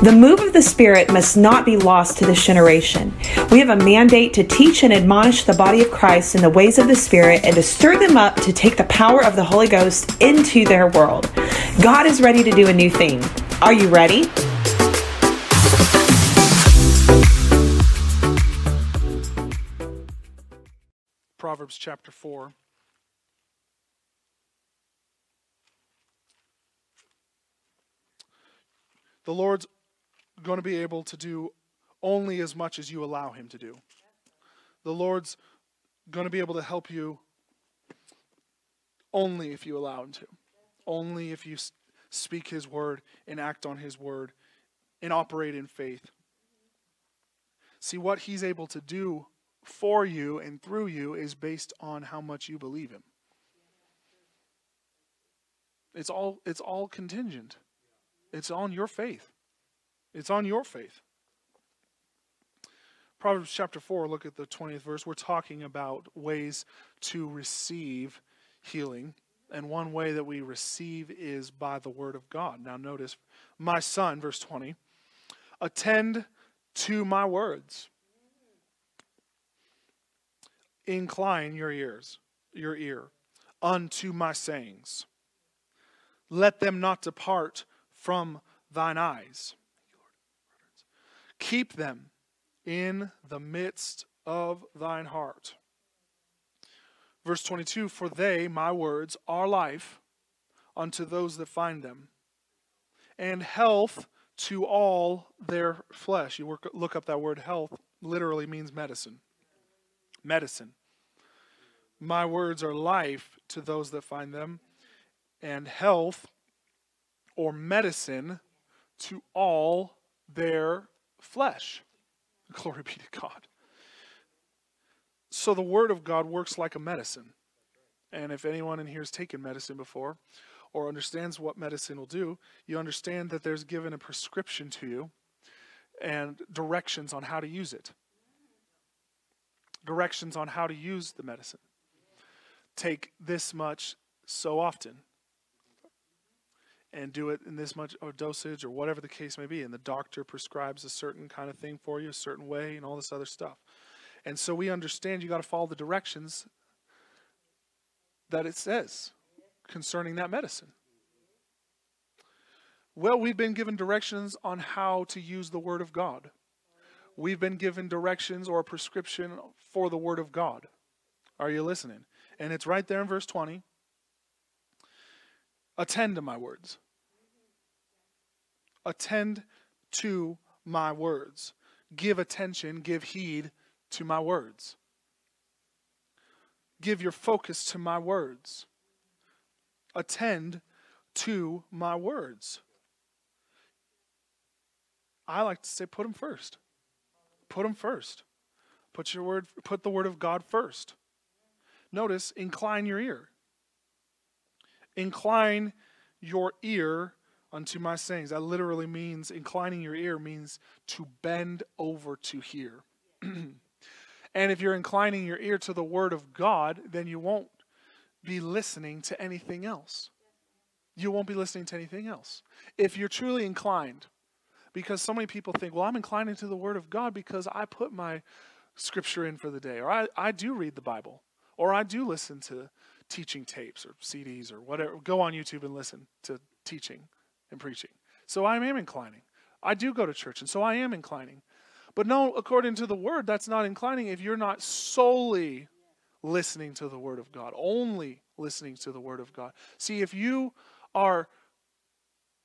The move of the Spirit must not be lost to this generation. We have a mandate to teach and admonish the body of Christ in the ways of the Spirit and to stir them up to take the power of the Holy Ghost into their world. God is ready to do a new thing. Are you ready? Proverbs chapter 4. The Lord's going to be able to do only as much as you allow Him to do. The Lord's going to be able to help you only if you allow Him to, only if you speak His word and act on His word and operate in faith. See, what He's able to do for you and through you is based on how much you believe Him. It's all, it's all contingent. It's on your faith. It's on your faith. Proverbs chapter 4, look at the 20th verse. We're talking about ways to receive healing. And one way that we receive is by the word of God. Now, notice, my son, verse 20, attend to my words. Incline your ears, your ear, unto my sayings. Let them not depart from thine eyes. Keep them in the midst of thine heart. Verse 22 For they, my words, are life unto those that find them, and health to all their flesh. You work, look up that word health, literally means medicine. Medicine. My words are life to those that find them, and health or medicine to all their flesh. Glory be to God. So the Word of God works like a medicine. And if anyone in here has taken medicine before or understands what medicine will do, you understand that there's given a prescription to you and directions on how to use it. Directions on how to use the medicine. Take this much so often and do it in this much or dosage or whatever the case may be. And the doctor prescribes a certain kind of thing for you, a certain way, and all this other stuff. And so we understand you got to follow the directions that it says concerning that medicine. Well, we've been given directions on how to use the Word of God. We've been given directions or a prescription for the Word of God. Are you listening? And it's right there in verse 20. Attend to my words. Attend to my words. Give attention, give heed to my words. Give your focus to my words. Attend to my words. I like to say put them first. Put them first. Put your word put the word of God first. Notice incline your ear. Incline your ear unto my sayings. That literally means inclining your ear means to bend over to hear. and if you're inclining your ear to the word of God, then you won't be listening to anything else. You won't be listening to anything else. If you're truly inclined, because so many people think, well, I'm inclining to the word of God because I put my scripture in for the day, or I, I do read the Bible, or I do listen to teaching tapes or CDs or whatever. Go on YouTube and listen to teaching and preaching. So I am inclining. I do go to church, and so I am inclining. But no, according to the word, that's not inclining if you're not solely listening to the word of God, only listening to the word of God. See, if you are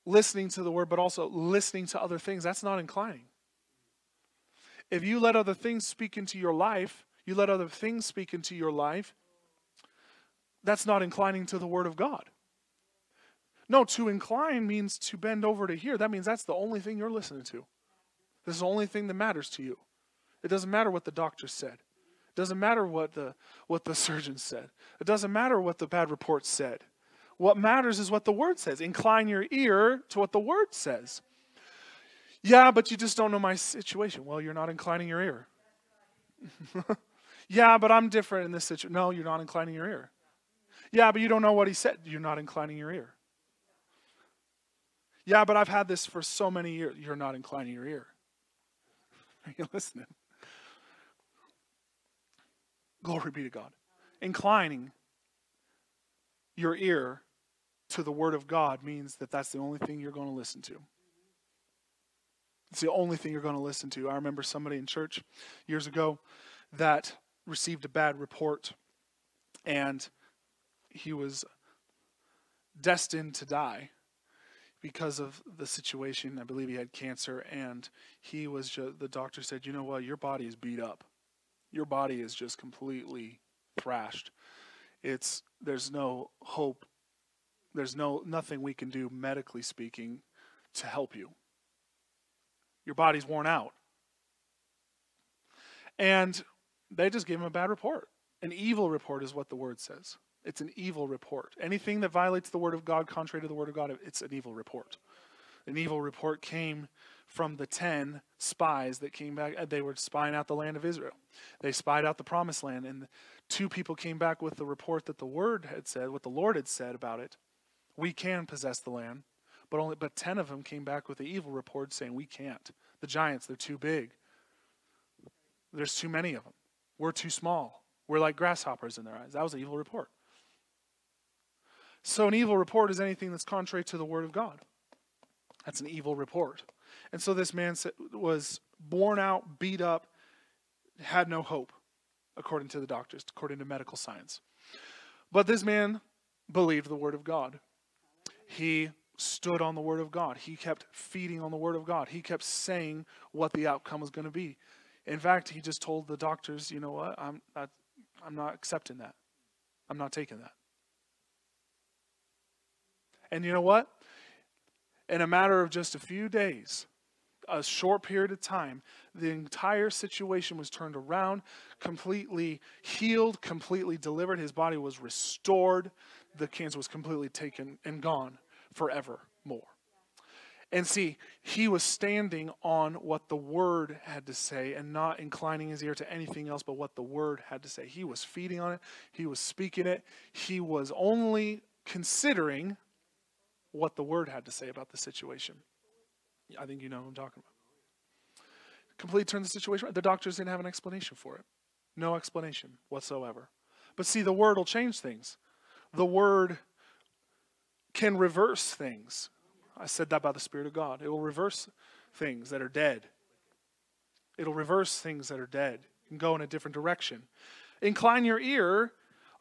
listening to the word, but also listening to other things, that's not inclining. If you let other things speak into your life, you let other things speak into your life, that's not inclining to the Word of God. No, to incline means to bend over to hear. That means that's the only thing you're listening to. This is the only thing that matters to you. It doesn't matter what the doctor said. It doesn't matter what the what the surgeon said. It doesn't matter what the bad report said. What matters is what the word says. Incline your ear to what the word says. Yeah, but you just don't know my situation. Well, you're not inclining your ear. yeah, but I'm different in this situation. No, you're not inclining your ear. Yeah, but you don't know what he said. You're not inclining your ear. Yeah, but I've had this for so many years. You're not inclining your ear. Are you listening? Glory be to God. Inclining your ear to the Word of God means that that's the only thing you're going to listen to. It's the only thing you're going to listen to. I remember somebody in church years ago that received a bad report and he was destined to die because of the situation. I believe he had cancer, and he was just, the doctor said, You know what? Your body is beat up. Your body is just completely thrashed. It's there's no hope. There's no nothing we can do medically speaking to help you. Your body's worn out. And they just gave him a bad report. An evil report is what the word says. It's an evil report. Anything that violates the word of God, contrary to the word of God, it's an evil report. An evil report came from the 10 spies that came back. They were spying out the land of Israel. They spied out the promised land, and two people came back with the report that the word had said, what the Lord had said about it. We can possess the land, but only but 10 of them came back with the evil report saying we can't. The giants, they're too big. There's too many of them. We're too small. We're like grasshoppers in their eyes. That was an evil report. So, an evil report is anything that's contrary to the Word of God. That's an evil report. And so, this man was born out, beat up, had no hope, according to the doctors, according to medical science. But this man believed the Word of God. He stood on the Word of God. He kept feeding on the Word of God. He kept saying what the outcome was going to be. In fact, he just told the doctors, you know what, I'm not, I'm not accepting that. I'm not taking that. And you know what? In a matter of just a few days, a short period of time, the entire situation was turned around, completely healed, completely delivered. His body was restored. The cancer was completely taken and gone forevermore. And see, he was standing on what the word had to say and not inclining his ear to anything else but what the word had to say. He was feeding on it, he was speaking it, he was only considering what the word had to say about the situation. I think you know what I'm talking about. Completely turn the situation The doctors didn't have an explanation for it. No explanation whatsoever. But see, the word will change things. The word can reverse things. I said that by the Spirit of God. It will reverse things that are dead. It'll reverse things that are dead and go in a different direction. Incline your ear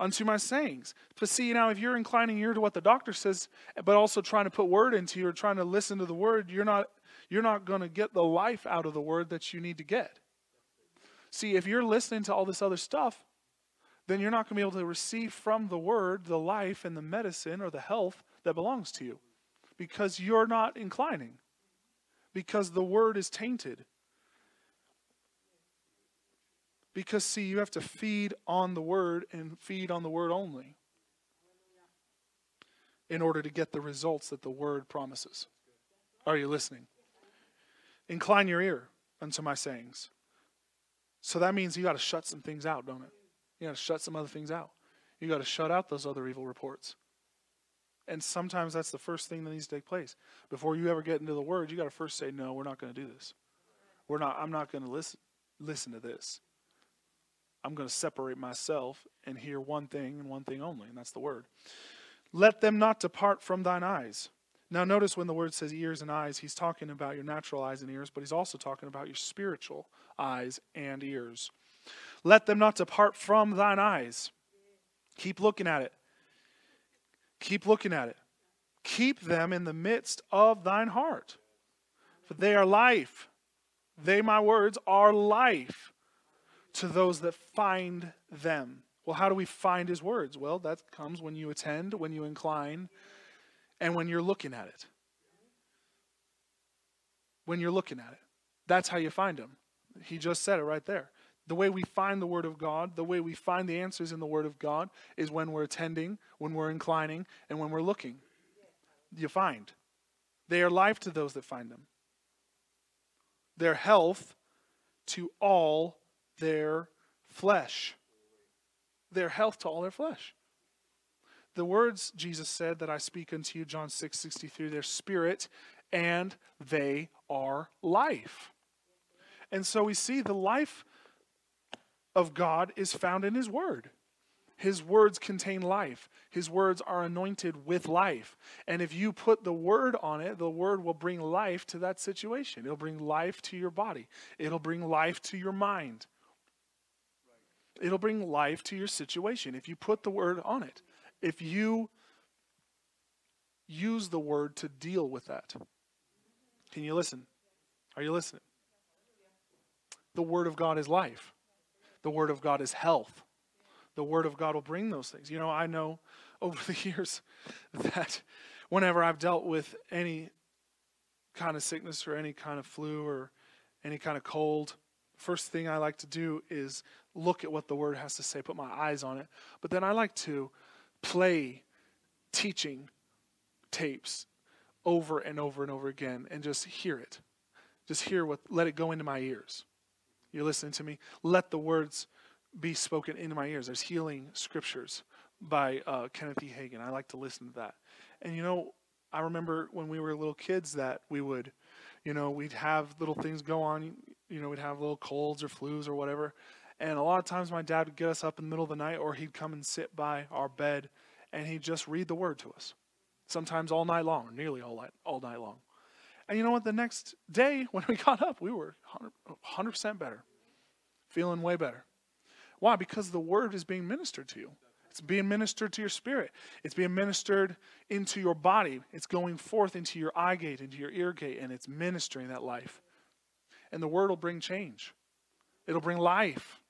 unto my sayings. But see, now if you're inclining your ear to what the doctor says, but also trying to put word into you or trying to listen to the word, you're not you're not going to get the life out of the word that you need to get. See, if you're listening to all this other stuff, then you're not going to be able to receive from the word the life and the medicine or the health that belongs to you because you're not inclining, because the word is tainted. Because, see, you have to feed on the word and feed on the word only in order to get the results that the word promises. Are you listening? Incline your ear unto my sayings. So that means you got to shut some things out, don't it? You got to shut some other things out. You got to shut out those other evil reports. And sometimes that's the first thing that needs to take place. Before you ever get into the word, you got to first say, "No, we're not going to do this. We're not I'm not going to listen listen to this. I'm going to separate myself and hear one thing and one thing only, and that's the word. Let them not depart from thine eyes. Now, notice when the word says ears and eyes, he's talking about your natural eyes and ears, but he's also talking about your spiritual eyes and ears. Let them not depart from thine eyes. Keep looking at it. Keep looking at it. Keep them in the midst of thine heart. For they are life. They, my words, are life to those that find them. Well, how do we find his words? Well, that comes when you attend, when you incline, and when you're looking at it. When you're looking at it. That's how you find him. He just said it right there. The way we find the Word of God, the way we find the answers in the Word of God, is when we're attending, when we're inclining, and when we're looking. You find. They are life to those that find them, their health to all their flesh. Their health to all their flesh. The words Jesus said that I speak unto you, John 6 63, their spirit and they are life. And so we see the life of God is found in His Word. His words contain life. His words are anointed with life. And if you put the word on it, the word will bring life to that situation. It'll bring life to your body, it'll bring life to your mind. It'll bring life to your situation if you put the word on it. If you use the word to deal with that. Can you listen? Are you listening? The word of God is life. The word of God is health the Word of God will bring those things. You know, I know over the years that whenever I've dealt with any kind of sickness or any kind of flu or any kind of cold, first thing I like to do is look at what the Word has to say, put my eyes on it. But then I like to play teaching tapes over and over and over again and just hear it. Just hear what, let it go into my ears. You're listening to me? Let the words be spoken into my ears. There's healing scriptures by uh, Kenneth E. Hagin. I like to listen to that. And you know, I remember when we were little kids that we would, you know, we'd have little things go on. You know, we'd have little colds or flus or whatever. And a lot of times my dad would get us up in the middle of the night or he'd come and sit by our bed and he'd just read the word to us. Sometimes all night long, nearly all night, all night long. And you know what? The next day when we got up, we were 100 percent better, feeling way better. Why? Because the word is being ministered to you. It's being ministered to your spirit. It's being ministered into your body. It's going forth into your eye gate, into your ear gate, and it's ministering that life. And the word will bring change. It'll bring life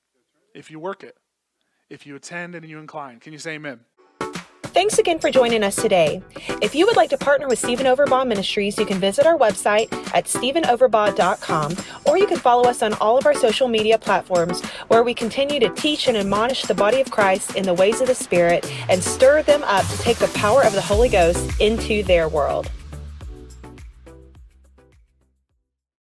if you work it, if you attend and you incline. Can you say amen? Thanks again for joining us today. If you would like to partner with Stephen Overbaugh Ministries, you can visit our website at stephenoverbaugh.com or you can follow us on all of our social media platforms where we continue to teach and admonish the body of Christ in the ways of the Spirit and stir them up to take the power of the Holy Ghost into their world.